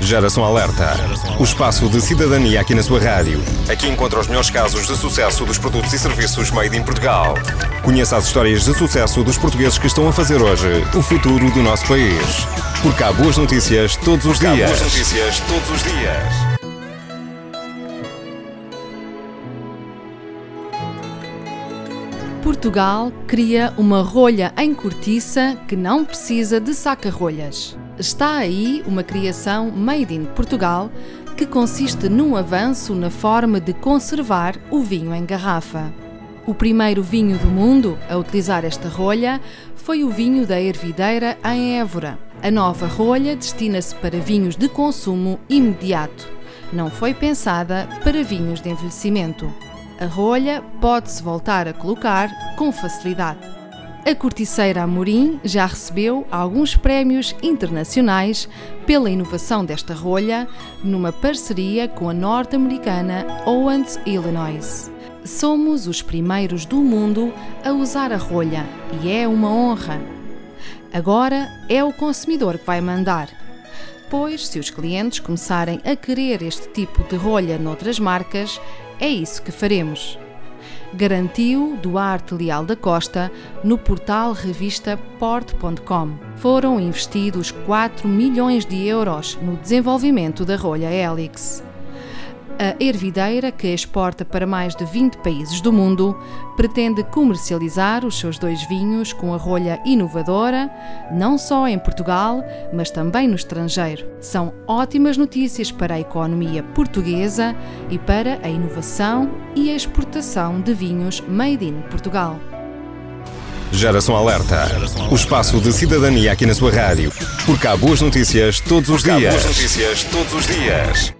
Geração Alerta. O espaço de cidadania aqui na sua rádio. Aqui encontra os melhores casos de sucesso dos produtos e serviços made in Portugal. Conheça as histórias de sucesso dos portugueses que estão a fazer hoje o futuro do nosso país. Porque há boas notícias todos os dias. Há boas notícias todos os dias. Portugal cria uma rolha em cortiça que não precisa de saca-rolhas. Está aí uma criação made in Portugal que consiste num avanço na forma de conservar o vinho em garrafa. O primeiro vinho do mundo a utilizar esta rolha foi o vinho da Ervideira em Évora. A nova rolha destina-se para vinhos de consumo imediato. Não foi pensada para vinhos de envelhecimento. A rolha pode-se voltar a colocar com facilidade. A corticeira Amorim já recebeu alguns prémios internacionais pela inovação desta rolha numa parceria com a norte-americana Owens Illinois. Somos os primeiros do mundo a usar a rolha e é uma honra. Agora é o consumidor que vai mandar. Pois, se os clientes começarem a querer este tipo de rolha noutras marcas, é isso que faremos garantiu Duarte Leal da Costa no portal revista port.com. Foram investidos 4 milhões de euros no desenvolvimento da rolha Helix. A Ervideira, que exporta para mais de 20 países do mundo, pretende comercializar os seus dois vinhos com a rolha inovadora, não só em Portugal, mas também no estrangeiro. São ótimas notícias para a economia portuguesa e para a inovação e a exportação de vinhos made in Portugal. Geração Alerta. O espaço de cidadania aqui na sua rádio. Porque há boas notícias todos os dias. Há boas notícias todos os dias.